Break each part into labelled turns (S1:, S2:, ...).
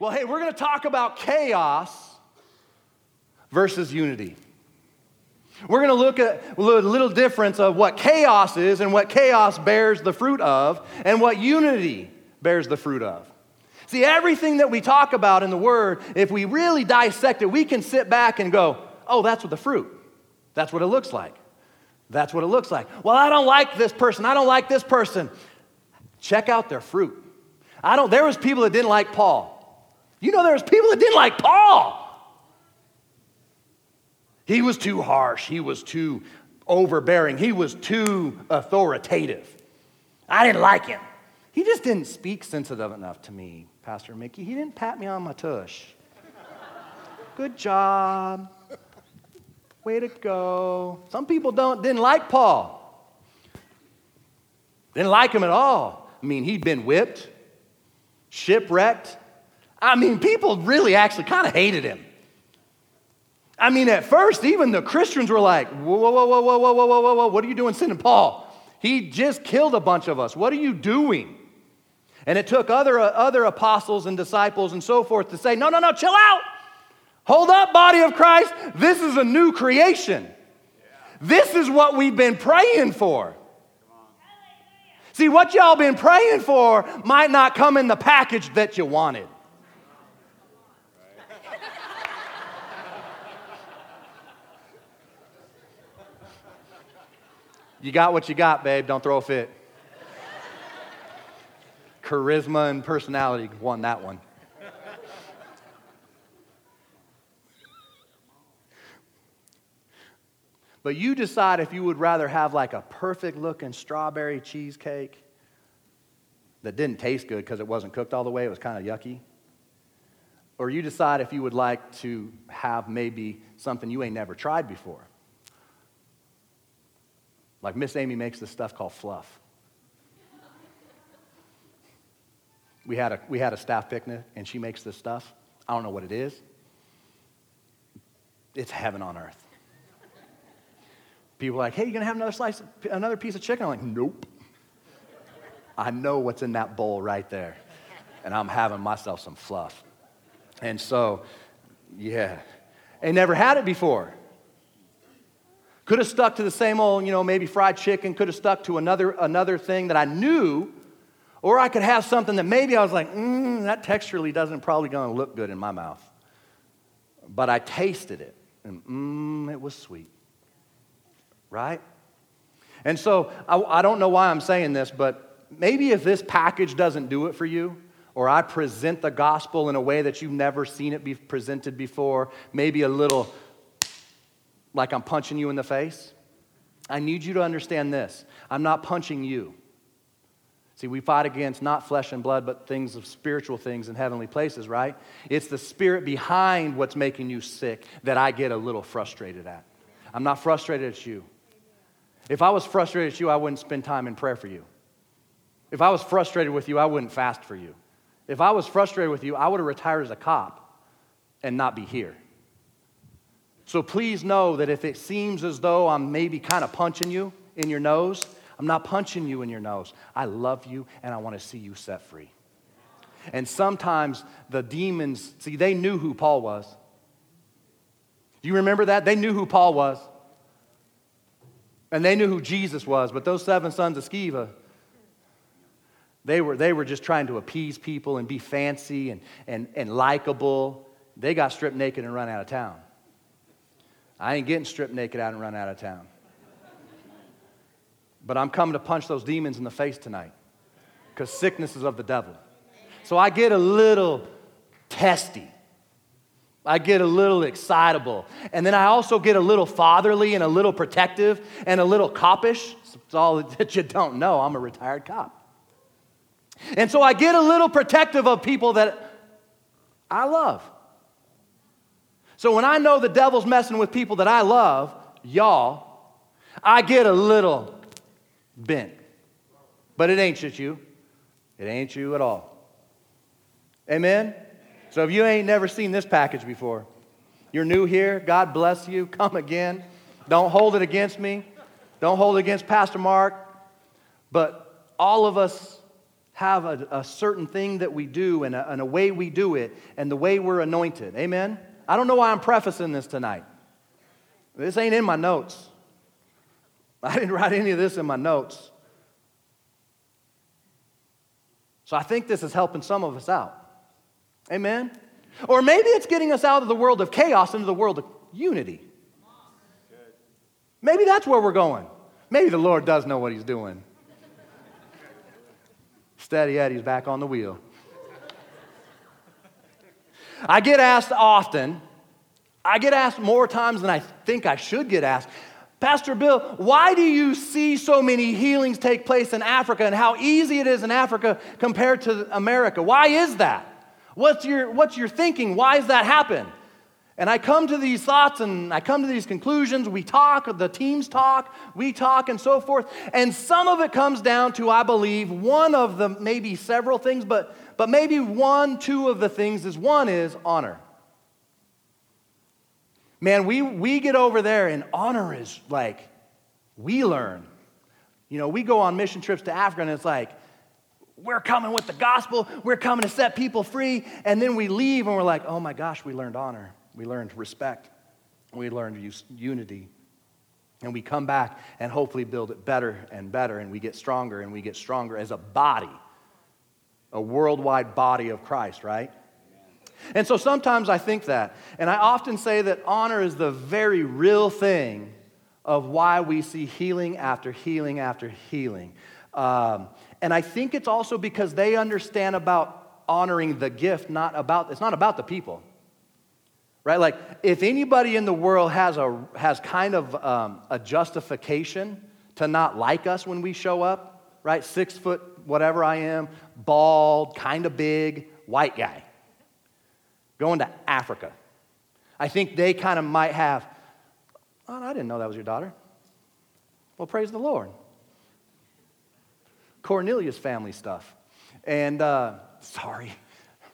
S1: Well, hey, we're going to talk about chaos versus unity. We're going to look at a little difference of what chaos is and what chaos bears the fruit of, and what unity bears the fruit of. See, everything that we talk about in the Word, if we really dissect it, we can sit back and go, oh, that's what the fruit. That's what it looks like. That's what it looks like. Well, I don't like this person. I don't like this person. Check out their fruit. I don't, there was people that didn't like Paul. You know, there was people that didn't like Paul. He was too harsh. He was too overbearing. He was too authoritative. I didn't like him. He just didn't speak sensitive enough to me, Pastor Mickey. He didn't pat me on my tush. Good job. Way to go. Some people don't didn't like Paul. Didn't like him at all. I mean, he'd been whipped, shipwrecked, I mean, people really actually kind of hated him. I mean, at first, even the Christians were like, whoa, whoa, whoa, whoa, whoa, whoa, whoa, whoa, whoa, what are you doing sending Paul? He just killed a bunch of us. What are you doing? And it took other, uh, other apostles and disciples and so forth to say, no, no, no, chill out. Hold up, body of Christ. This is a new creation. This is what we've been praying for. See, what y'all been praying for might not come in the package that you wanted. You got what you got, babe. Don't throw a fit. Charisma and personality won that one. But you decide if you would rather have like a perfect looking strawberry cheesecake that didn't taste good because it wasn't cooked all the way, it was kind of yucky. Or you decide if you would like to have maybe something you ain't never tried before. Like Miss Amy makes this stuff called fluff. We had, a, we had a staff picnic and she makes this stuff. I don't know what it is. It's heaven on earth. People are like, hey, you gonna have another slice, another piece of chicken? I'm like, nope. I know what's in that bowl right there. And I'm having myself some fluff. And so, yeah. I never had it before. Could have stuck to the same old, you know, maybe fried chicken, could have stuck to another, another thing that I knew, or I could have something that maybe I was like, mm, that texturally doesn't probably gonna look good in my mouth. But I tasted it, and mmm, it was sweet. Right? And so I, I don't know why I'm saying this, but maybe if this package doesn't do it for you, or I present the gospel in a way that you've never seen it be presented before, maybe a little like I'm punching you in the face. I need you to understand this I'm not punching you. See, we fight against not flesh and blood, but things of spiritual things in heavenly places, right? It's the spirit behind what's making you sick that I get a little frustrated at. I'm not frustrated at you. If I was frustrated at you, I wouldn't spend time in prayer for you. If I was frustrated with you, I wouldn't fast for you. If I was frustrated with you, I would have retired as a cop and not be here. So please know that if it seems as though I'm maybe kind of punching you in your nose, I'm not punching you in your nose. I love you and I want to see you set free. And sometimes the demons, see, they knew who Paul was. Do you remember that? They knew who Paul was. And they knew who Jesus was, but those seven sons of Sceva, they were, they were just trying to appease people and be fancy and, and, and likable. They got stripped naked and run out of town. I ain't getting stripped naked out and run out of town. But I'm coming to punch those demons in the face tonight because sickness is of the devil. So I get a little testy. I get a little excitable. And then I also get a little fatherly and a little protective and a little copish. It's all that you don't know. I'm a retired cop. And so I get a little protective of people that I love. So when I know the devil's messing with people that I love, y'all, I get a little bent. But it ain't just you. It ain't you at all. Amen? So if you ain't never seen this package before, you're new here, God bless you, come again. Don't hold it against me. Don't hold it against Pastor Mark. But all of us have a, a certain thing that we do and a, and a way we do it and the way we're anointed. Amen? I don't know why I'm prefacing this tonight. This ain't in my notes. I didn't write any of this in my notes. So I think this is helping some of us out. Amen? Or maybe it's getting us out of the world of chaos into the world of unity. Maybe that's where we're going. Maybe the Lord does know what He's doing. Steady Eddie's back on the wheel. I get asked often, I get asked more times than I think I should get asked. Pastor Bill, why do you see so many healings take place in Africa and how easy it is in Africa compared to America? Why is that? What's your, what's your thinking? Why does that happen? And I come to these thoughts and I come to these conclusions. We talk, the teams talk, we talk, and so forth. And some of it comes down to, I believe, one of the maybe several things, but, but maybe one, two of the things is one is honor. Man, we, we get over there and honor is like, we learn. You know, we go on mission trips to Africa and it's like, we're coming with the gospel, we're coming to set people free. And then we leave and we're like, oh my gosh, we learned honor, we learned respect, we learned unity. And we come back and hopefully build it better and better, and we get stronger and we get stronger as a body, a worldwide body of Christ, right? And so sometimes I think that. And I often say that honor is the very real thing of why we see healing after healing after healing. Um, and I think it's also because they understand about honoring the gift, not about, it's not about the people. Right? Like, if anybody in the world has, a, has kind of um, a justification to not like us when we show up, right? Six foot, whatever I am, bald, kind of big, white guy, going to Africa. I think they kind of might have, oh, I didn't know that was your daughter. Well, praise the Lord. Cornelius family stuff. And uh, sorry,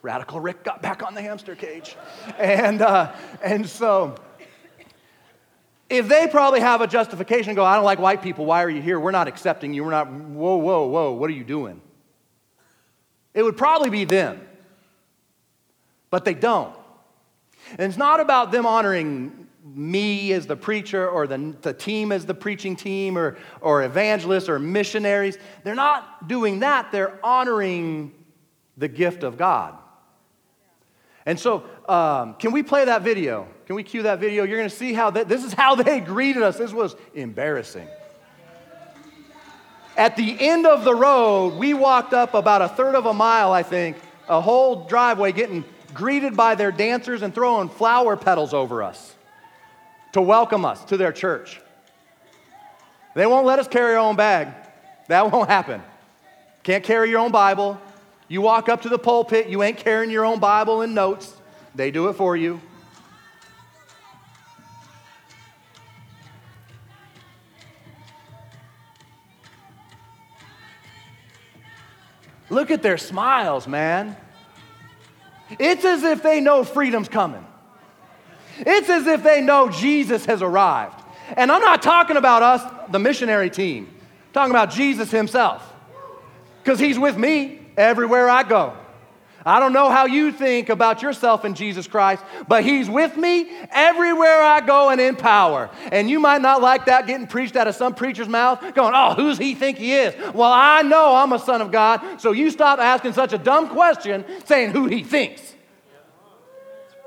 S1: Radical Rick got back on the hamster cage. and, uh, and so, if they probably have a justification go, I don't like white people, why are you here? We're not accepting you. We're not, whoa, whoa, whoa, what are you doing? It would probably be them. But they don't. And it's not about them honoring me as the preacher or the, the team as the preaching team or, or evangelists or missionaries. They're not doing that, they're honoring the gift of God. And so, um, can we play that video? Can we cue that video? You're going to see how this is how they greeted us. This was embarrassing. At the end of the road, we walked up about a third of a mile, I think, a whole driveway, getting greeted by their dancers and throwing flower petals over us to welcome us to their church. They won't let us carry our own bag. That won't happen. Can't carry your own Bible. You walk up to the pulpit, you ain't carrying your own Bible and notes. They do it for you. Look at their smiles, man. It's as if they know freedom's coming. It's as if they know Jesus has arrived. And I'm not talking about us, the missionary team, I'm talking about Jesus himself. Because he's with me everywhere I go. I don't know how you think about yourself in Jesus Christ, but He's with me everywhere I go and in power. And you might not like that getting preached out of some preacher's mouth, going, Oh, who's He think He is? Well, I know I'm a son of God, so you stop asking such a dumb question saying who He thinks.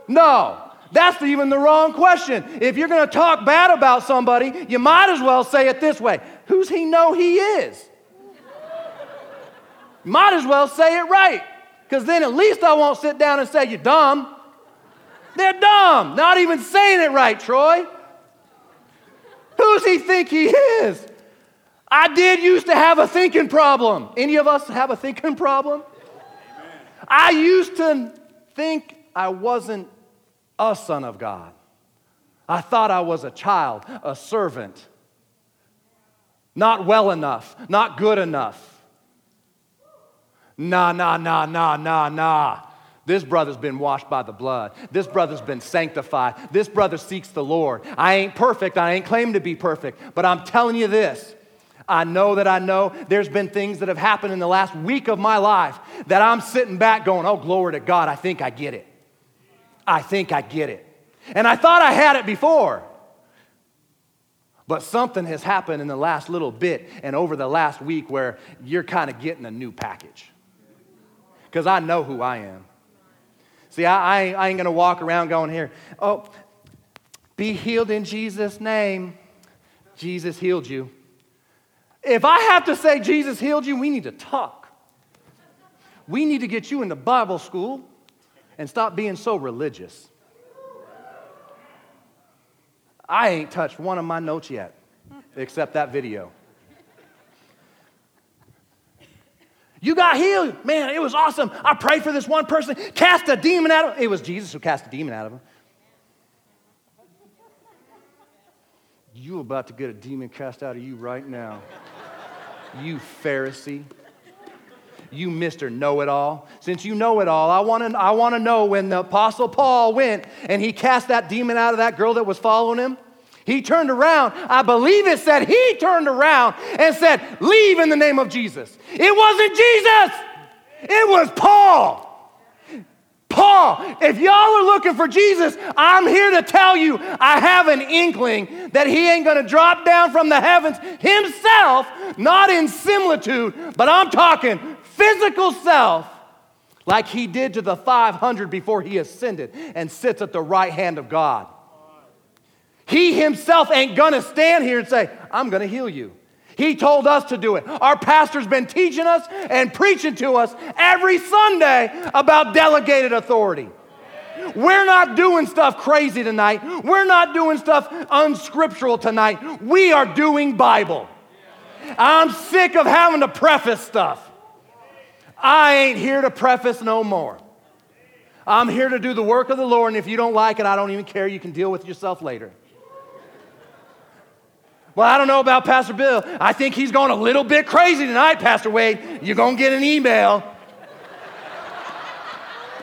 S1: No, that's even the wrong question. If you're going to talk bad about somebody, you might as well say it this way Who's he know he is? Might as well say it right, because then at least I won't sit down and say, You're dumb. They're dumb, not even saying it right, Troy. Who's he think he is? I did used to have a thinking problem. Any of us have a thinking problem? I used to think I wasn't a son of God. I thought I was a child, a servant, not well enough, not good enough. Nah, nah, nah, nah, nah, nah. This brother's been washed by the blood. This brother's been sanctified. This brother seeks the Lord. I ain't perfect. I ain't claiming to be perfect. But I'm telling you this I know that I know there's been things that have happened in the last week of my life that I'm sitting back going, oh, glory to God, I think I get it. I think I get it. And I thought I had it before. But something has happened in the last little bit and over the last week where you're kind of getting a new package. Because I know who I am. See, I, I ain't going to walk around going here, oh, be healed in Jesus' name. Jesus healed you. If I have to say Jesus healed you, we need to talk. We need to get you into Bible school and stop being so religious. I ain't touched one of my notes yet, except that video. You got healed. Man, it was awesome. I prayed for this one person, cast a demon out of him. It was Jesus who cast a demon out of him. You about to get a demon cast out of you right now. You Pharisee. You Mr. Know It All. Since you know it all, I want to I wanna know when the Apostle Paul went and he cast that demon out of that girl that was following him. He turned around. I believe it said he turned around and said, Leave in the name of Jesus. It wasn't Jesus, it was Paul. Paul, if y'all are looking for Jesus, I'm here to tell you I have an inkling that he ain't to drop down from the heavens himself, not in similitude, but I'm talking physical self, like he did to the 500 before he ascended and sits at the right hand of God. He himself ain't gonna stand here and say, I'm gonna heal you. He told us to do it. Our pastor's been teaching us and preaching to us every Sunday about delegated authority. We're not doing stuff crazy tonight. We're not doing stuff unscriptural tonight. We are doing Bible. I'm sick of having to preface stuff. I ain't here to preface no more. I'm here to do the work of the Lord, and if you don't like it, I don't even care. You can deal with yourself later. Well, I don't know about Pastor Bill. I think he's going a little bit crazy tonight, Pastor Wade. You're going to get an email.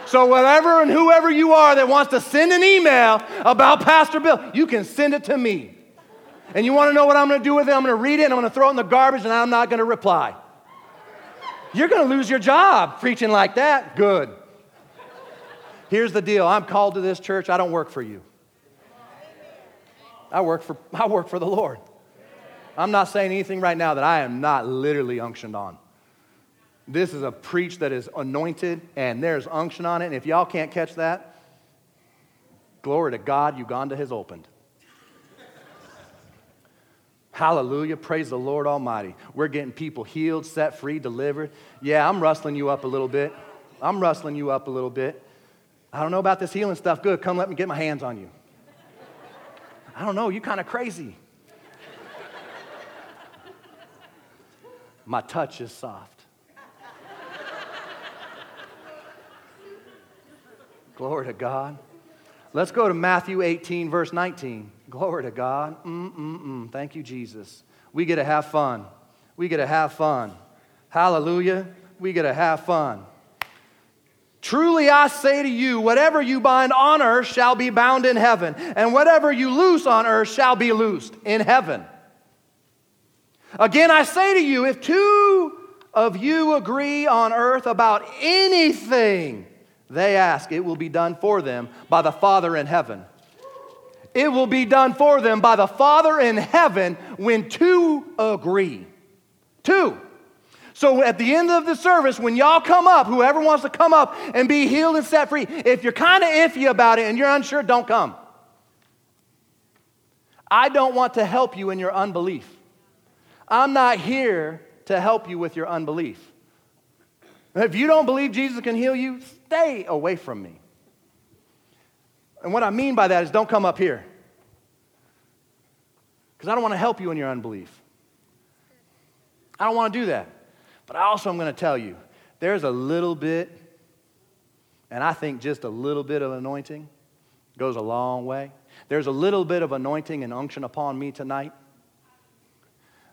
S1: So, whatever and whoever you are that wants to send an email about Pastor Bill, you can send it to me. And you want to know what I'm going to do with it? I'm going to read it and I'm going to throw it in the garbage and I'm not going to reply. You're going to lose your job preaching like that. Good. Here's the deal I'm called to this church. I don't work for you, I work for, I work for the Lord. I'm not saying anything right now that I am not literally unctioned on. This is a preach that is anointed and there's unction on it. And if y'all can't catch that, glory to God, Uganda has opened. Hallelujah. Praise the Lord Almighty. We're getting people healed, set free, delivered. Yeah, I'm rustling you up a little bit. I'm rustling you up a little bit. I don't know about this healing stuff. Good. Come let me get my hands on you. I don't know. You kind of crazy. My touch is soft. Glory to God. Let's go to Matthew 18, verse 19. Glory to God. Mm-mm-mm. Thank you, Jesus. We get to have fun. We get to have fun. Hallelujah. We get to have fun. Truly I say to you, whatever you bind on earth shall be bound in heaven, and whatever you loose on earth shall be loosed in heaven. Again, I say to you, if two of you agree on earth about anything they ask, it will be done for them by the Father in heaven. It will be done for them by the Father in heaven when two agree. Two. So at the end of the service, when y'all come up, whoever wants to come up and be healed and set free, if you're kind of iffy about it and you're unsure, don't come. I don't want to help you in your unbelief. I'm not here to help you with your unbelief. If you don't believe Jesus can heal you, stay away from me. And what I mean by that is don't come up here. Because I don't want to help you in your unbelief. I don't want to do that. But I also am going to tell you there's a little bit, and I think just a little bit of anointing goes a long way. There's a little bit of anointing and unction upon me tonight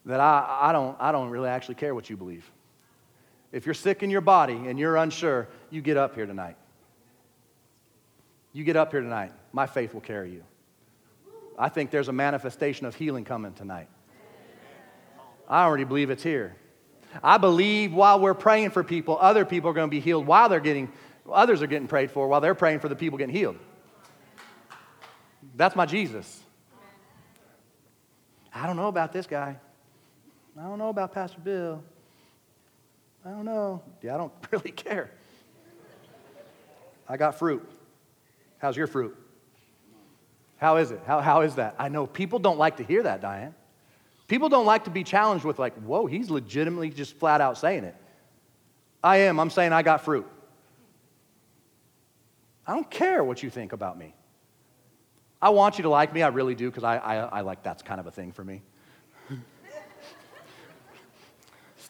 S1: that I, I, don't, I don't really actually care what you believe. If you're sick in your body and you're unsure, you get up here tonight. You get up here tonight. My faith will carry you. I think there's a manifestation of healing coming tonight. I already believe it's here. I believe while we're praying for people, other people are going to be healed while they're getting, others are getting prayed for while they're praying for the people getting healed. That's my Jesus. I don't know about this guy. I don't know about Pastor Bill. I don't know. Yeah, I don't really care. I got fruit. How's your fruit? How is it? How, how is that? I know people don't like to hear that, Diane. People don't like to be challenged with, like, whoa, he's legitimately just flat out saying it. I am. I'm saying I got fruit. I don't care what you think about me. I want you to like me. I really do, because I, I, I like that's kind of a thing for me.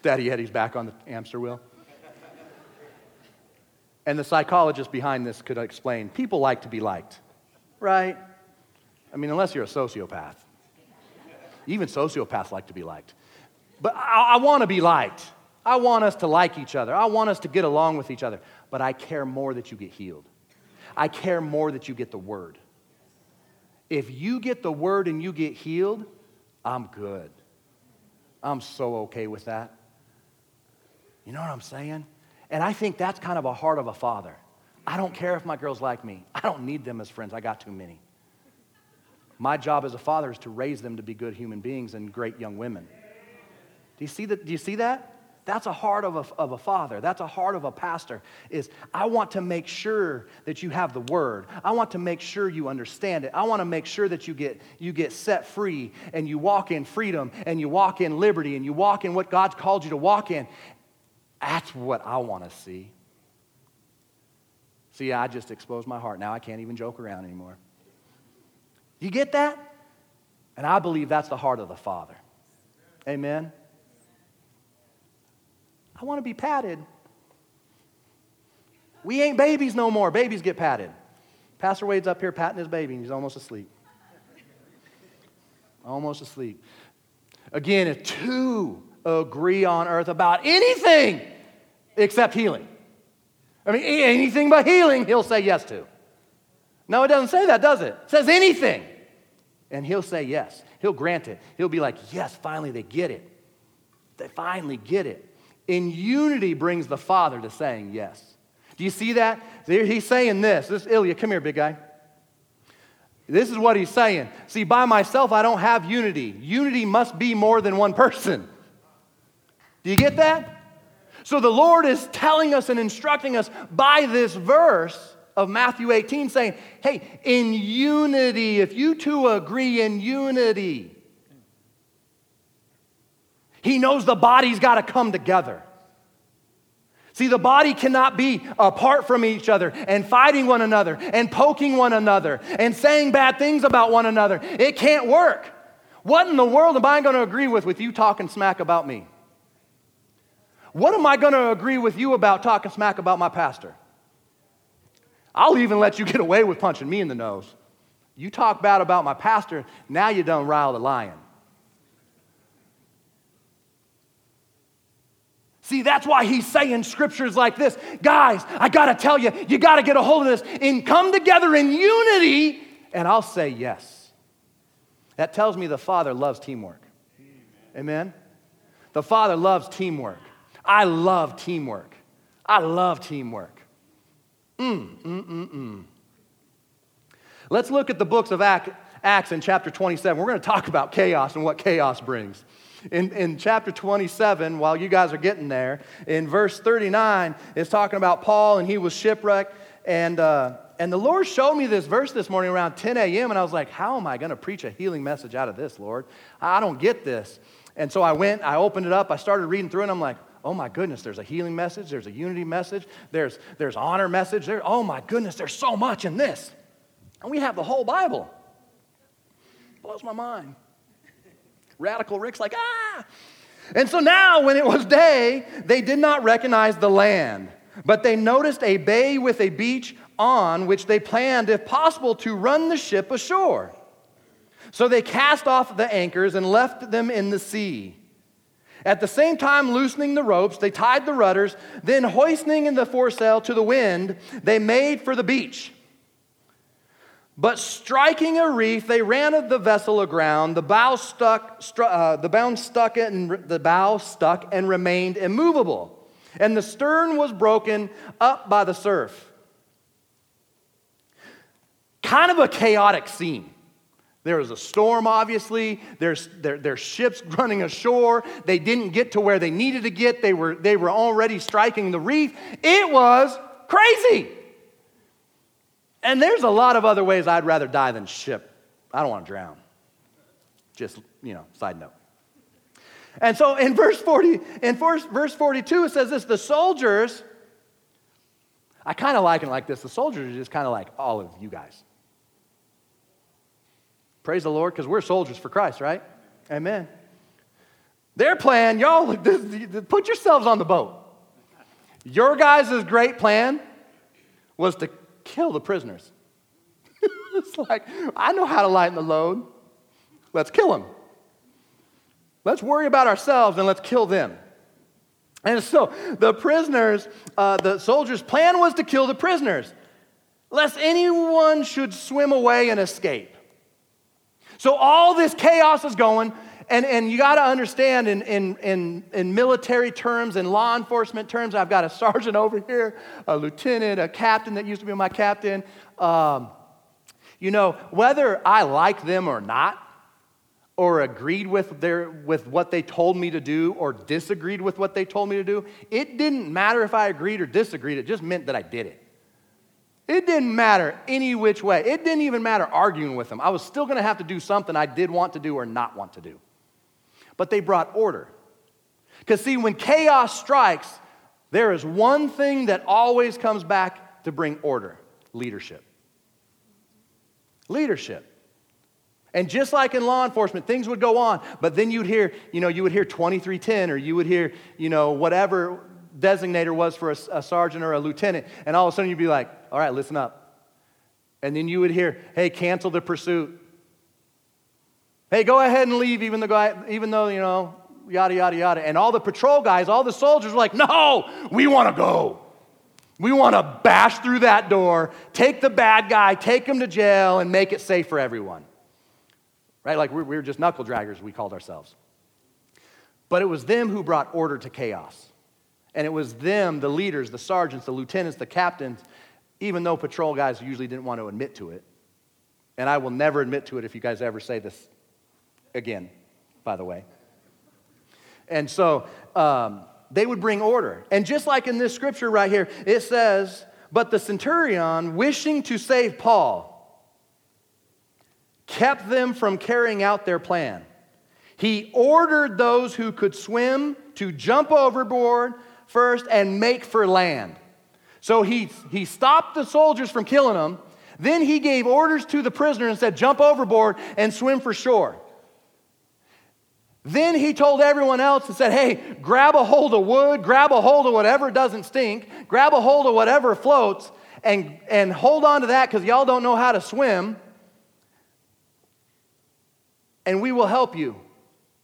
S1: Steady Eddie's back on the hamster wheel. And the psychologist behind this could explain people like to be liked, right? I mean, unless you're a sociopath. Even sociopaths like to be liked. But I, I want to be liked. I want us to like each other. I want us to get along with each other. But I care more that you get healed. I care more that you get the word. If you get the word and you get healed, I'm good. I'm so okay with that. You know what I'm saying? And I think that's kind of a heart of a father. I don't care if my girls like me. I don't need them as friends. I got too many. My job as a father is to raise them to be good human beings and great young women. Do you see that? Do you see that? That's a heart of a, of a father. That's a heart of a pastor. Is I want to make sure that you have the word. I want to make sure you understand it. I want to make sure that you get, you get set free and you walk in freedom and you walk in liberty and you walk in what God's called you to walk in. That's what I want to see. See, I just exposed my heart. Now I can't even joke around anymore. You get that? And I believe that's the heart of the Father. Amen. I want to be patted. We ain't babies no more. Babies get patted. Pastor Wade's up here patting his baby, and he's almost asleep. Almost asleep. Again, if two agree on earth about anything except healing, I mean, anything but healing, he'll say yes to. No, it doesn't say that, does it? It says anything. And he'll say yes. He'll grant it. He'll be like, yes, finally they get it. They finally get it. In unity brings the Father to saying yes. Do you see that? He's saying this. This Ilya, come here, big guy. This is what he's saying. See, by myself, I don't have unity. Unity must be more than one person. Do you get that? So the Lord is telling us and instructing us by this verse of Matthew 18 saying, hey, in unity, if you two agree in unity, he knows the body's got to come together. See, the body cannot be apart from each other and fighting one another and poking one another and saying bad things about one another. It can't work. What in the world am I going to agree with with you talking smack about me? What am I going to agree with you about talking smack about my pastor? I'll even let you get away with punching me in the nose. You talk bad about my pastor, now you done rile the lion. See, that's why he's saying scriptures like this. Guys, I got to tell you, you got to get a hold of this and come together in unity, and I'll say yes. That tells me the Father loves teamwork. Amen? The Father loves teamwork. I love teamwork. I love teamwork. Mm, mm, mm, mm. Let's look at the books of Acts in chapter 27. We're going to talk about chaos and what chaos brings. In, in chapter 27, while you guys are getting there, in verse 39, it's talking about Paul and he was shipwrecked. And, uh, and the Lord showed me this verse this morning around 10 a.m. And I was like, how am I going to preach a healing message out of this, Lord? I don't get this. And so I went, I opened it up, I started reading through, and I'm like, oh my goodness, there's a healing message, there's a unity message, there's, there's honor message, there, oh my goodness, there's so much in this. And we have the whole Bible. Blows my mind. Radical Rick's like, ah! And so now, when it was day, they did not recognize the land, but they noticed a bay with a beach on which they planned, if possible, to run the ship ashore. So they cast off the anchors and left them in the sea. At the same time, loosening the ropes, they tied the rudders, then hoisting in the foresail to the wind, they made for the beach. But striking a reef, they ran the vessel aground. The bow stuck, stru- uh, the stuck, and the bow stuck and remained immovable, and the stern was broken up by the surf. Kind of a chaotic scene. There was a storm, obviously. There's, there, there's ships running ashore. They didn't get to where they needed to get. They were, they were already striking the reef. It was crazy. And there's a lot of other ways I'd rather die than ship. I don't want to drown. Just, you know, side note. And so in verse 40, in verse 42, it says this the soldiers, I kind of like it like this. The soldiers are just kind of like all of you guys. Praise the Lord, because we're soldiers for Christ, right? Amen. Their plan, y'all, put yourselves on the boat. Your guys' great plan was to kill the prisoners. it's like, I know how to lighten the load. Let's kill them. Let's worry about ourselves and let's kill them. And so the prisoners, uh, the soldiers' plan was to kill the prisoners, lest anyone should swim away and escape. So all this chaos is going, and, and you got to understand in, in, in, in military terms and law enforcement terms, I've got a sergeant over here, a lieutenant, a captain that used to be my captain. Um, you know, whether I like them or not, or agreed with, their, with what they told me to do, or disagreed with what they told me to do, it didn't matter if I agreed or disagreed. It just meant that I did it. It didn't matter any which way. It didn't even matter arguing with them. I was still going to have to do something I did want to do or not want to do. But they brought order. Because, see, when chaos strikes, there is one thing that always comes back to bring order leadership. Leadership. And just like in law enforcement, things would go on, but then you'd hear, you know, you would hear 2310 or you would hear, you know, whatever designator was for a, a sergeant or a lieutenant, and all of a sudden you'd be like, all right, listen up. And then you would hear, hey, cancel the pursuit. Hey, go ahead and leave, even, the even though, you know, yada, yada, yada. And all the patrol guys, all the soldiers were like, no, we want to go. We want to bash through that door, take the bad guy, take him to jail, and make it safe for everyone. Right? Like we were just knuckle draggers, we called ourselves. But it was them who brought order to chaos. And it was them, the leaders, the sergeants, the lieutenants, the captains, even though patrol guys usually didn't want to admit to it. And I will never admit to it if you guys ever say this again, by the way. And so um, they would bring order. And just like in this scripture right here, it says, But the centurion, wishing to save Paul, kept them from carrying out their plan. He ordered those who could swim to jump overboard first and make for land. So he, he stopped the soldiers from killing them. Then he gave orders to the prisoner and said, Jump overboard and swim for shore. Then he told everyone else and said, Hey, grab a hold of wood, grab a hold of whatever doesn't stink, grab a hold of whatever floats, and, and hold on to that because y'all don't know how to swim. And we will help you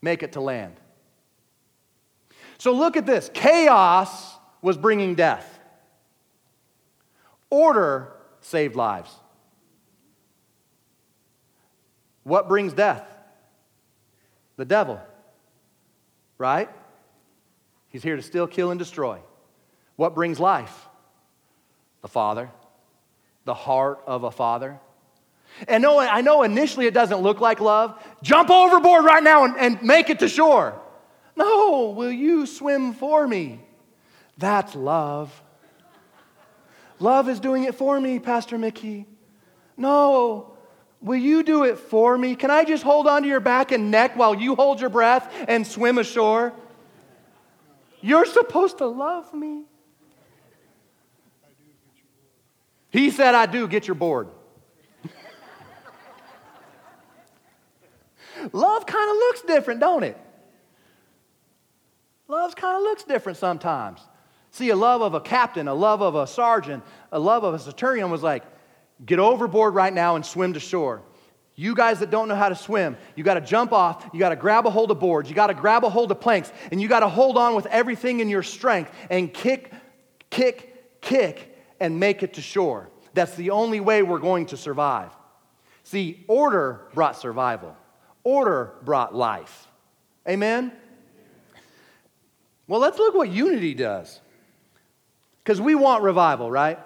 S1: make it to land. So look at this chaos was bringing death, order saved lives. What brings death? The devil right? He's here to steal, kill, and destroy. What brings life? The Father, the heart of a father. And no, I know initially it doesn't look like love. Jump overboard right now and, and make it to shore. No, will you swim for me? That's love. Love is doing it for me, Pastor Mickey. No, Will you do it for me? Can I just hold onto your back and neck while you hold your breath and swim ashore? You're supposed to love me. He said, I do, get your board. Love kind of looks different, don't it? Love kind of looks different sometimes. See, a love of a captain, a love of a sergeant, a love of a centurion was like, Get overboard right now and swim to shore. You guys that don't know how to swim, you got to jump off, you got to grab a hold of boards, you got to grab a hold of planks, and you got to hold on with everything in your strength and kick, kick, kick, and make it to shore. That's the only way we're going to survive. See, order brought survival, order brought life. Amen? Well, let's look what unity does. Because we want revival, right?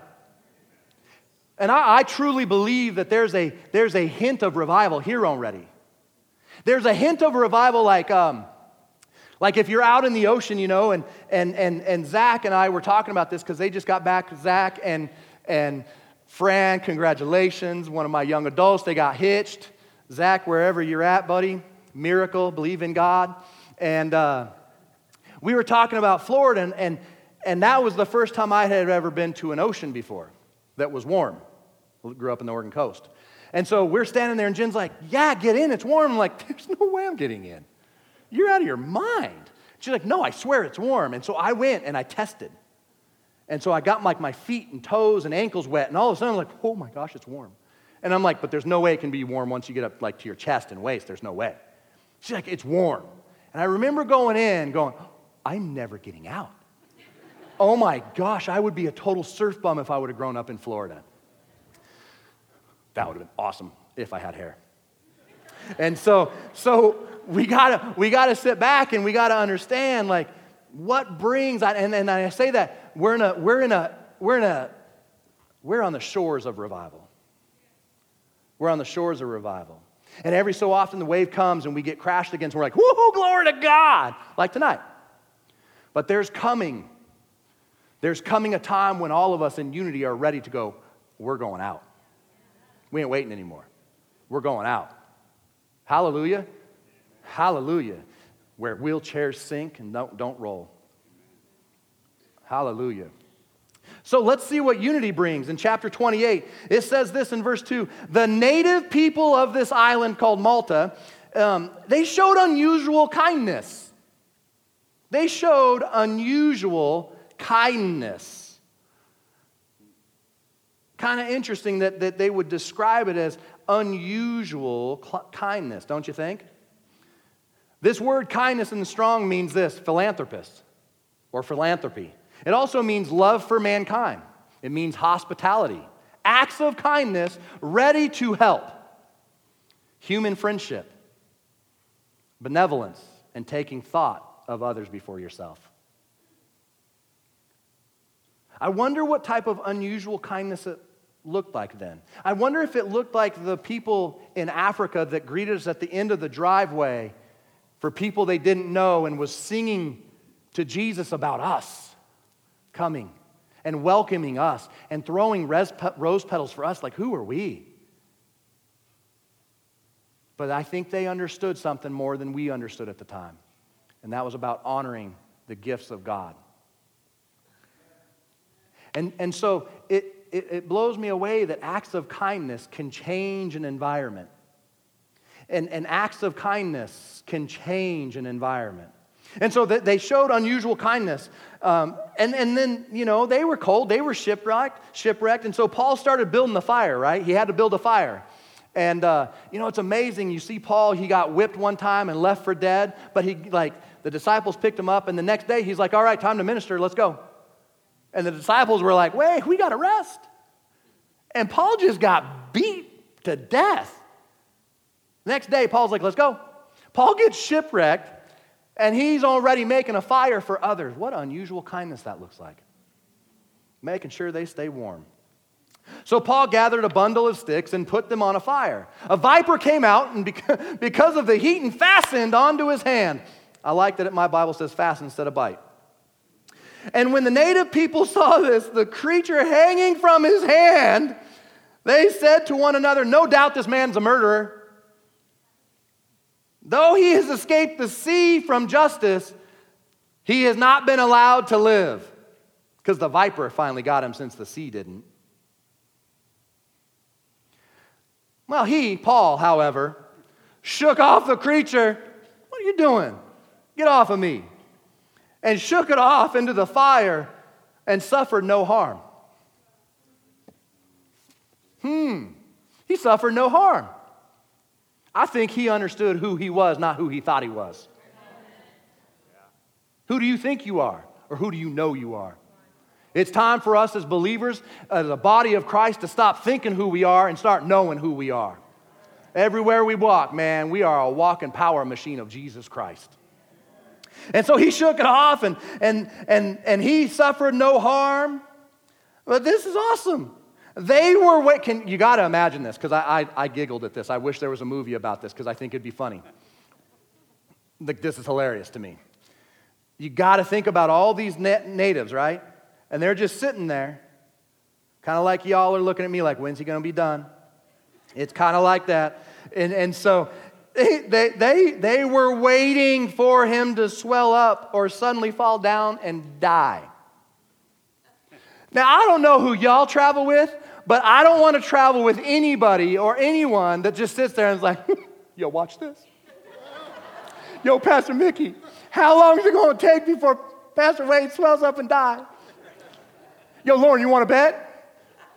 S1: And I, I, truly believe that there's a, there's a hint of revival here already. There's a hint of revival like, um, like if you're out in the ocean, you know, and, and, and, and Zach and I were talking about this because they just got back, Zach and, and Fran, congratulations, one of my young adults, they got hitched. Zach, wherever you're at, buddy, miracle, believe in God. And uh, we were talking about Florida, and, and, and that was the first time I had ever been to an ocean before that was warm. Grew up in the Oregon coast. And so we're standing there, and Jen's like, Yeah, get in, it's warm. I'm like, There's no way I'm getting in. You're out of your mind. She's like, No, I swear it's warm. And so I went and I tested. And so I got like my feet and toes and ankles wet, and all of a sudden I'm like, oh my gosh, it's warm. And I'm like, but there's no way it can be warm once you get up like to your chest and waist. There's no way. She's like, it's warm. And I remember going in, going, I'm never getting out. oh my gosh, I would be a total surf bum if I would have grown up in Florida. That would have been awesome if I had hair. And so, so we gotta, we gotta sit back and we gotta understand like what brings, and, and I say that we're in a, we're in a, we're in a, we're on the shores of revival. We're on the shores of revival. And every so often the wave comes and we get crashed against, and we're like, woohoo, glory to God, like tonight. But there's coming, there's coming a time when all of us in unity are ready to go, we're going out. We ain't waiting anymore. We're going out. Hallelujah. Hallelujah. Where wheelchairs sink and don't, don't roll. Hallelujah. So let's see what unity brings. In chapter 28, it says this in verse 2 The native people of this island called Malta, um, they showed unusual kindness. They showed unusual kindness. Kind of interesting that, that they would describe it as unusual kindness, don't you think? This word kindness in the strong means this philanthropist or philanthropy. It also means love for mankind, it means hospitality, acts of kindness ready to help, human friendship, benevolence, and taking thought of others before yourself. I wonder what type of unusual kindness it looked like then. I wonder if it looked like the people in Africa that greeted us at the end of the driveway for people they didn't know and was singing to Jesus about us coming and welcoming us and throwing rose petals for us. Like, who are we? But I think they understood something more than we understood at the time, and that was about honoring the gifts of God. And, and so it, it, it blows me away that acts of kindness can change an environment and, and acts of kindness can change an environment. And so they showed unusual kindness. Um, and, and then, you know, they were cold, they were shipwrecked, shipwrecked. And so Paul started building the fire, right? He had to build a fire. And, uh, you know, it's amazing. You see Paul, he got whipped one time and left for dead, but he, like, the disciples picked him up, and the next day he's like, all right, time to minister, let's go. And the disciples were like, wait, we got to rest. And Paul just got beat to death. Next day, Paul's like, let's go. Paul gets shipwrecked, and he's already making a fire for others. What unusual kindness that looks like. Making sure they stay warm. So Paul gathered a bundle of sticks and put them on a fire. A viper came out and because of the heat and fastened onto his hand. I like that my Bible says fast instead of bite. And when the native people saw this, the creature hanging from his hand, they said to one another, No doubt this man's a murderer. Though he has escaped the sea from justice, he has not been allowed to live because the viper finally got him since the sea didn't. Well, he, Paul, however, shook off the creature. What are you doing? Get off of me. And shook it off into the fire and suffered no harm. Hmm, he suffered no harm. I think he understood who he was, not who he thought he was. Who do you think you are? Or who do you know you are? It's time for us as believers, as a body of Christ, to stop thinking who we are and start knowing who we are. Everywhere we walk, man, we are a walking power machine of Jesus Christ. And so he shook it off and, and, and, and he suffered no harm. But this is awesome. They were, wait, can, you got to imagine this because I, I, I, giggled at this. I wish there was a movie about this because I think it'd be funny. Like, this is hilarious to me. You got to think about all these natives, right? And they're just sitting there, kind of like y'all are looking at me like, when's he going to be done? It's kind of like that. And, and so they, they, they were waiting for him to swell up or suddenly fall down and die. Now, I don't know who y'all travel with, but I don't want to travel with anybody or anyone that just sits there and is like, yo, watch this. Yo, Pastor Mickey, how long is it going to take before Pastor Wade swells up and dies? Yo, Lauren, you want to bet?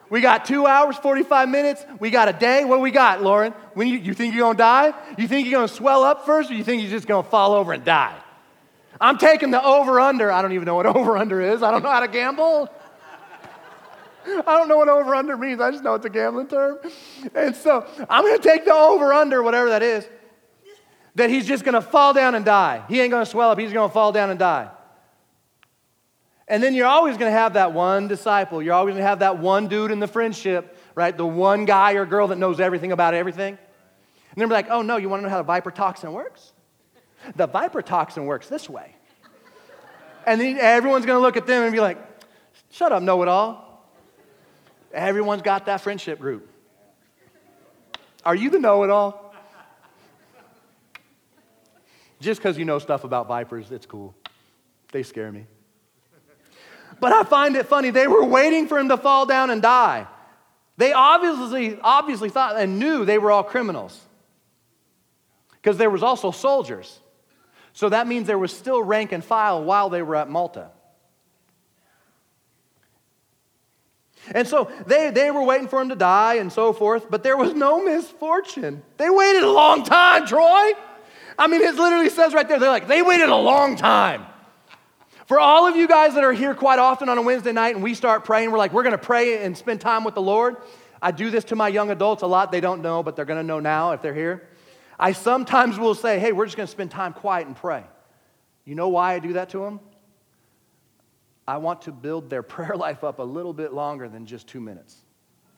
S1: We got two hours, 45 minutes. We got a day. What we got, Lauren? When you, you think you're going to die? You think you're going to swell up first, or you think you're just going to fall over and die? I'm taking the over under. I don't even know what over under is. I don't know how to gamble. I don't know what over under means. I just know it's a gambling term. And so I'm going to take the over under, whatever that is, that he's just going to fall down and die. He ain't going to swell up. He's going to fall down and die. And then you're always going to have that one disciple. You're always going to have that one dude in the friendship, right? The one guy or girl that knows everything about everything. And they're like, oh no, you want to know how the viper toxin works? The viper toxin works this way. And then everyone's going to look at them and be like, shut up, know it all. Everyone's got that friendship group. Are you the know it all? Just because you know stuff about vipers, it's cool. They scare me. But I find it funny. They were waiting for him to fall down and die. They obviously, obviously thought and knew they were all criminals. Because there was also soldiers. So that means there was still rank and file while they were at Malta. And so they, they were waiting for him to die and so forth, but there was no misfortune. They waited a long time, Troy. I mean, it literally says right there, they're like, they waited a long time. For all of you guys that are here quite often on a Wednesday night and we start praying, we're like, we're going to pray and spend time with the Lord. I do this to my young adults a lot. They don't know, but they're going to know now if they're here. I sometimes will say, hey, we're just going to spend time quiet and pray. You know why I do that to them? I want to build their prayer life up a little bit longer than just two minutes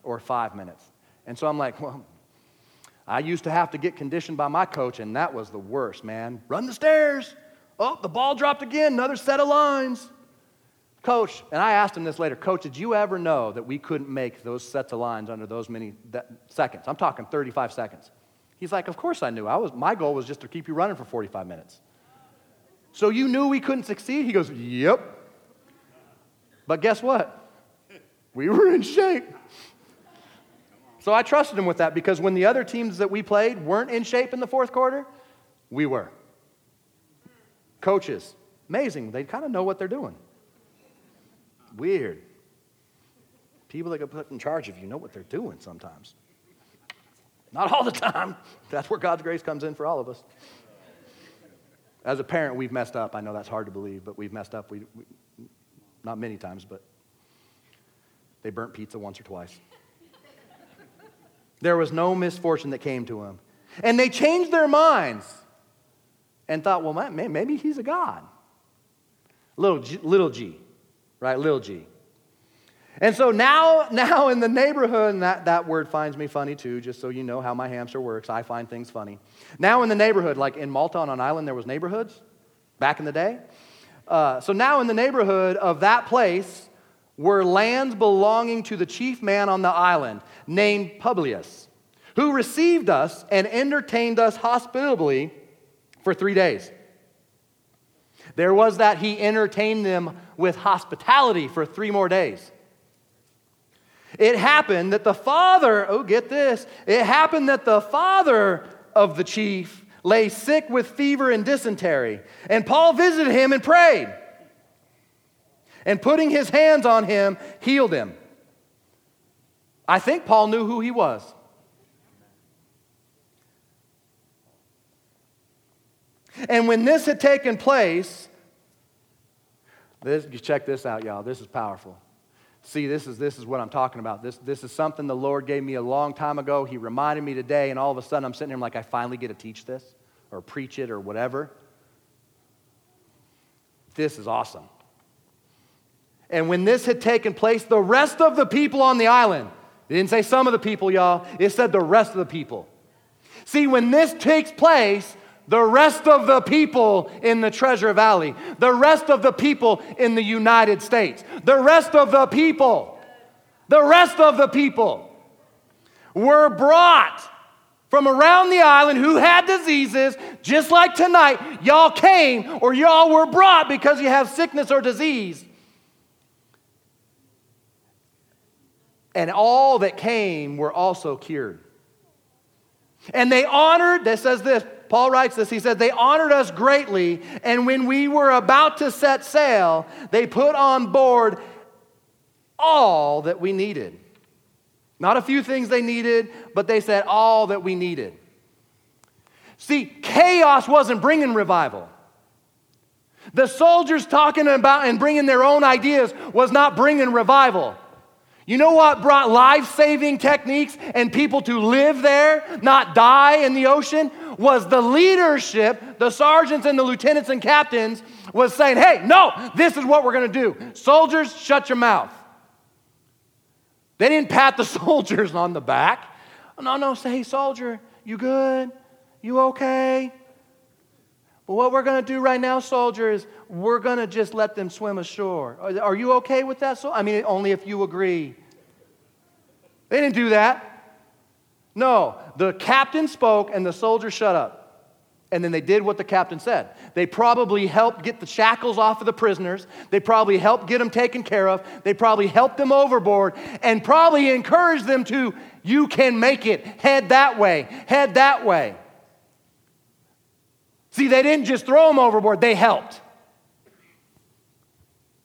S1: or five minutes. And so I'm like, well, I used to have to get conditioned by my coach, and that was the worst, man. Run the stairs, Oh, the ball dropped again, another set of lines. Coach, and I asked him this later, Coach, did you ever know that we couldn't make those sets of lines under those many seconds? I'm talking 35 seconds. He's like, Of course I knew. I was, my goal was just to keep you running for 45 minutes. So you knew we couldn't succeed? He goes, Yep. But guess what? We were in shape. So I trusted him with that because when the other teams that we played weren't in shape in the fourth quarter, we were. Coaches, amazing. They kind of know what they're doing. Weird. People that get put in charge of you know what they're doing sometimes. Not all the time. That's where God's grace comes in for all of us. As a parent, we've messed up. I know that's hard to believe, but we've messed up. We, we not many times, but they burnt pizza once or twice. there was no misfortune that came to him. And they changed their minds and thought, well, man, maybe he's a God. Little g, little g, right? Little g. And so now, now in the neighborhood, and that, that word finds me funny too, just so you know how my hamster works. I find things funny. Now in the neighborhood, like in Malta on an island, there was neighborhoods back in the day. Uh, so now in the neighborhood of that place were lands belonging to the chief man on the island named Publius, who received us and entertained us hospitably for three days. There was that he entertained them with hospitality for three more days. It happened that the father, oh, get this, it happened that the father of the chief lay sick with fever and dysentery. And Paul visited him and prayed. And putting his hands on him, healed him. I think Paul knew who he was. And when this had taken place, this, check this out, y'all. This is powerful. See, this is, this is what I'm talking about. This, this is something the Lord gave me a long time ago. He reminded me today, and all of a sudden I'm sitting here I'm like, I finally get to teach this or preach it or whatever. This is awesome. And when this had taken place, the rest of the people on the island, it didn't say some of the people, y'all, it said the rest of the people. See, when this takes place, the rest of the people in the Treasure Valley, the rest of the people in the United States, the rest of the people, the rest of the people were brought from around the island who had diseases, just like tonight, y'all came or y'all were brought because you have sickness or disease. And all that came were also cured. And they honored, that says this, Paul writes this, he said, they honored us greatly, and when we were about to set sail, they put on board all that we needed. Not a few things they needed, but they said all that we needed. See, chaos wasn't bringing revival. The soldiers talking about and bringing their own ideas was not bringing revival. You know what brought life saving techniques and people to live there, not die in the ocean? Was the leadership, the sergeants and the lieutenants and captains, was saying, hey, no, this is what we're going to do. Soldiers, shut your mouth. They didn't pat the soldiers on the back. No, no, say, hey, soldier, you good? You okay? But what we're going to do right now, soldier, is we're going to just let them swim ashore. Are you okay with that? So, I mean, only if you agree. They didn't do that. No, the captain spoke and the soldiers shut up. And then they did what the captain said. They probably helped get the shackles off of the prisoners. They probably helped get them taken care of. They probably helped them overboard and probably encouraged them to, you can make it. Head that way, head that way. See, they didn't just throw them overboard, they helped.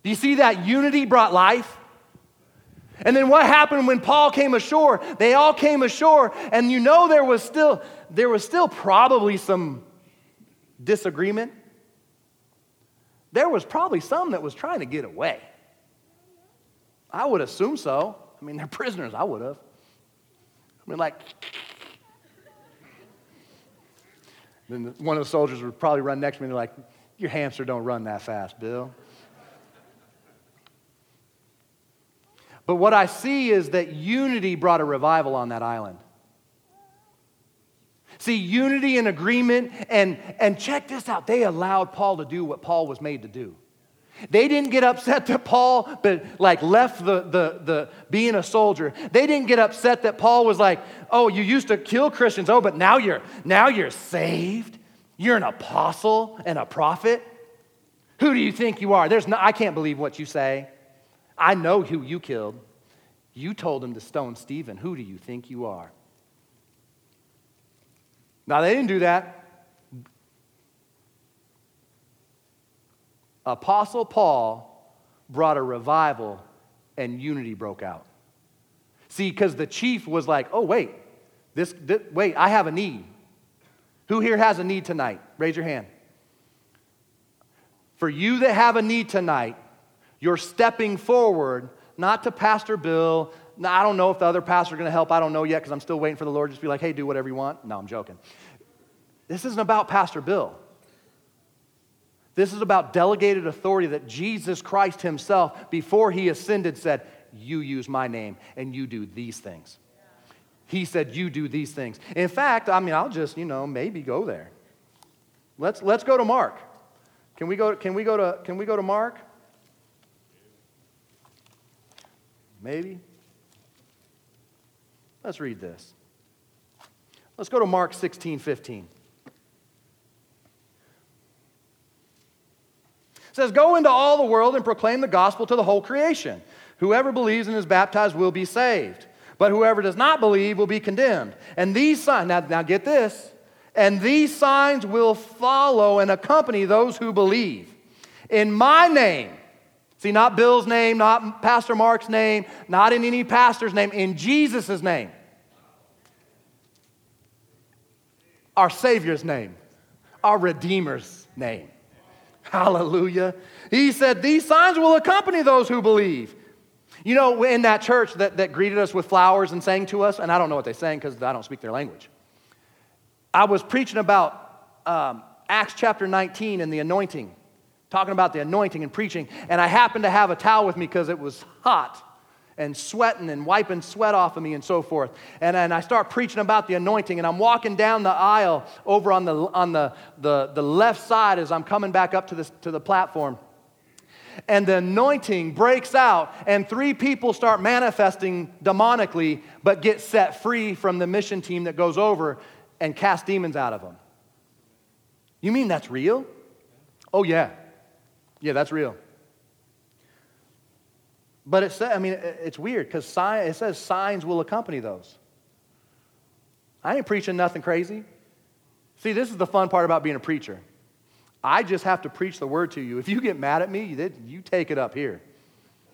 S1: Do you see that unity brought life? And then what happened when Paul came ashore? They all came ashore, and you know there was still there was still probably some disagreement. There was probably some that was trying to get away. I would assume so. I mean, they're prisoners. I would have. I mean, like. Then one of the soldiers would probably run next to me and they're like, Your hamster don't run that fast, Bill. But what I see is that unity brought a revival on that island. See, unity and agreement, and, and check this out. They allowed Paul to do what Paul was made to do. They didn't get upset that Paul but like left the, the, the being a soldier. They didn't get upset that Paul was like, oh, you used to kill Christians. Oh, but now you're now you're saved. You're an apostle and a prophet. Who do you think you are? There's no, I can't believe what you say. I know who you killed. You told him to stone Stephen. Who do you think you are? Now, they didn't do that. Apostle Paul brought a revival and unity broke out. See, because the chief was like, oh, wait, this, this, wait, I have a need. Who here has a need tonight? Raise your hand. For you that have a need tonight, you're stepping forward, not to Pastor Bill. I don't know if the other pastors are going to help. I don't know yet because I'm still waiting for the Lord to just be like, hey, do whatever you want. No, I'm joking. This isn't about Pastor Bill. This is about delegated authority that Jesus Christ Himself, before He ascended, said, You use my name and you do these things. He said, You do these things. In fact, I mean, I'll just, you know, maybe go there. Let's, let's go to Mark. Can we go, can, we go to, can we go to Mark? Maybe. Let's read this. Let's go to Mark 16 15. It says, Go into all the world and proclaim the gospel to the whole creation. Whoever believes and is baptized will be saved, but whoever does not believe will be condemned. And these signs, now, now get this, and these signs will follow and accompany those who believe. In my name, See, not Bill's name, not Pastor Mark's name, not in any pastor's name, in Jesus' name. Our Savior's name, our Redeemer's name. Hallelujah. He said, These signs will accompany those who believe. You know, in that church that, that greeted us with flowers and sang to us, and I don't know what they sang because I don't speak their language. I was preaching about um, Acts chapter 19 and the anointing, talking about the anointing and preaching, and I happened to have a towel with me because it was hot and sweating and wiping sweat off of me and so forth. And, and I start preaching about the anointing, and I'm walking down the aisle over on the, on the, the, the left side as I'm coming back up to, this, to the platform. And the anointing breaks out, and three people start manifesting demonically, but get set free from the mission team that goes over and cast demons out of them. You mean that's real? Oh, yeah. Yeah, that's real. But it says, I mean, it's weird because it says signs will accompany those. I ain't preaching nothing crazy. See, this is the fun part about being a preacher. I just have to preach the word to you. If you get mad at me, you take it up here.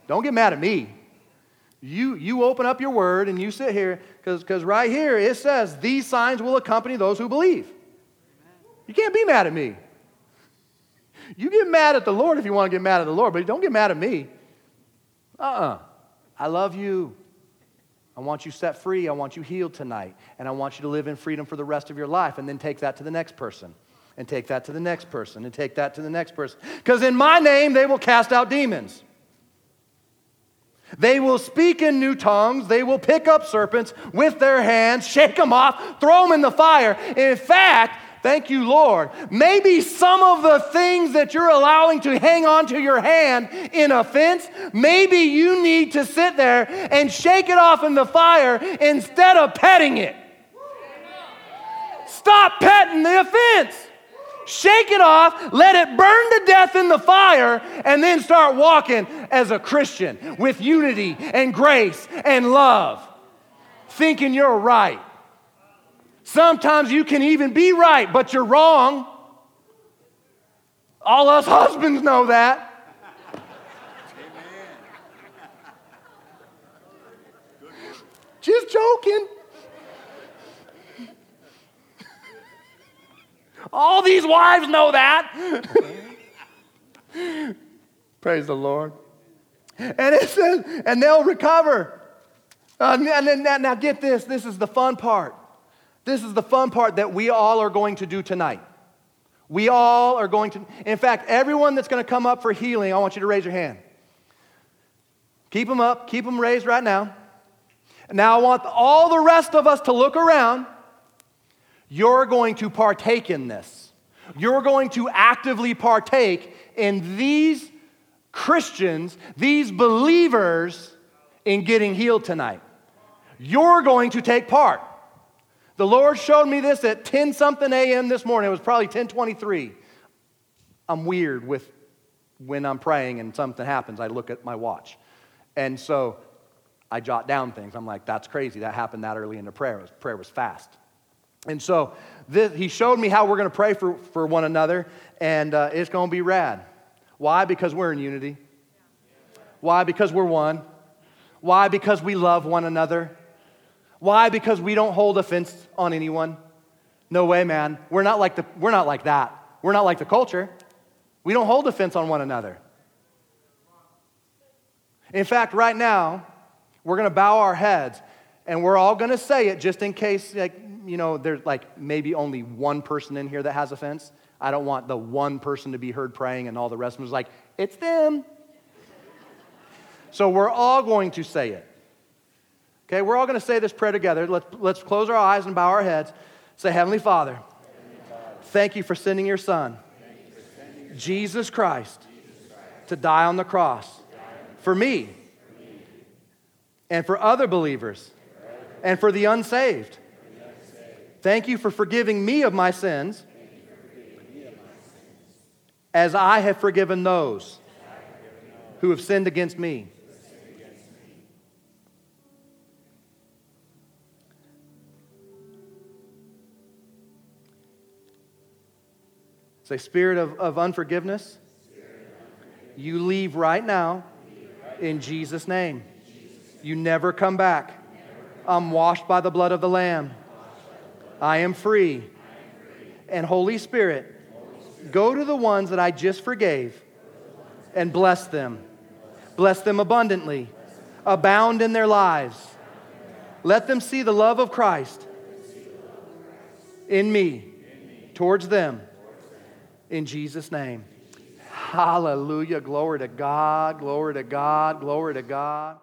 S1: Don't get mad at me. You, you open up your word and you sit here because right here it says, These signs will accompany those who believe. You can't be mad at me. You get mad at the Lord if you want to get mad at the Lord, but don't get mad at me. Uh uh-uh. uh I love you. I want you set free. I want you healed tonight. And I want you to live in freedom for the rest of your life and then take that to the next person and take that to the next person and take that to the next person. Because in my name, they will cast out demons. They will speak in new tongues. They will pick up serpents with their hands, shake them off, throw them in the fire. In fact, Thank you, Lord. Maybe some of the things that you're allowing to hang onto your hand in offense, maybe you need to sit there and shake it off in the fire instead of petting it. Stop petting the offense. Shake it off, let it burn to death in the fire, and then start walking as a Christian with unity and grace and love, thinking you're right. Sometimes you can even be right, but you're wrong. All us husbands know that. Just joking. All these wives know that. Praise the Lord. And it says, and they'll recover. Uh, then, now, now get this this is the fun part. This is the fun part that we all are going to do tonight. We all are going to, in fact, everyone that's going to come up for healing, I want you to raise your hand. Keep them up, keep them raised right now. Now, I want all the rest of us to look around. You're going to partake in this. You're going to actively partake in these Christians, these believers, in getting healed tonight. You're going to take part. The Lord showed me this at 10 something a.m. this morning. It was probably 1023. I'm weird with when I'm praying and something happens, I look at my watch. And so I jot down things. I'm like, that's crazy. That happened that early in the prayer. prayer was fast. And so this, he showed me how we're going to pray for, for one another, and uh, it's going to be rad. Why? Because we're in unity. Why? Because we're one. Why? Because we love one another. Why? Because we don't hold offense on anyone. No way, man. We're not like, the, we're not like that. We're not like the culture. We don't hold offense on one another. In fact, right now, we're going to bow our heads and we're all going to say it just in case, like, you know, there's like maybe only one person in here that has offense. I don't want the one person to be heard praying and all the rest of them is like, it's them. so we're all going to say it. Okay, we're all going to say this prayer together. Let's, let's close our eyes and bow our heads. Say, Heavenly Father, thank you for sending your Son, Jesus Christ, to die on the cross for me and for other believers and for the unsaved. Thank you for forgiving me of my sins as I have forgiven those who have sinned against me. Say, Spirit of, of unforgiveness, you leave right now in Jesus' name. You never come back. I'm washed by the blood of the Lamb. I am free. And Holy Spirit, go to the ones that I just forgave and bless them. Bless them abundantly. abound in their lives. Let them see the love of Christ in me, towards them. In Jesus' name. Hallelujah. Glory to God. Glory to God. Glory to God.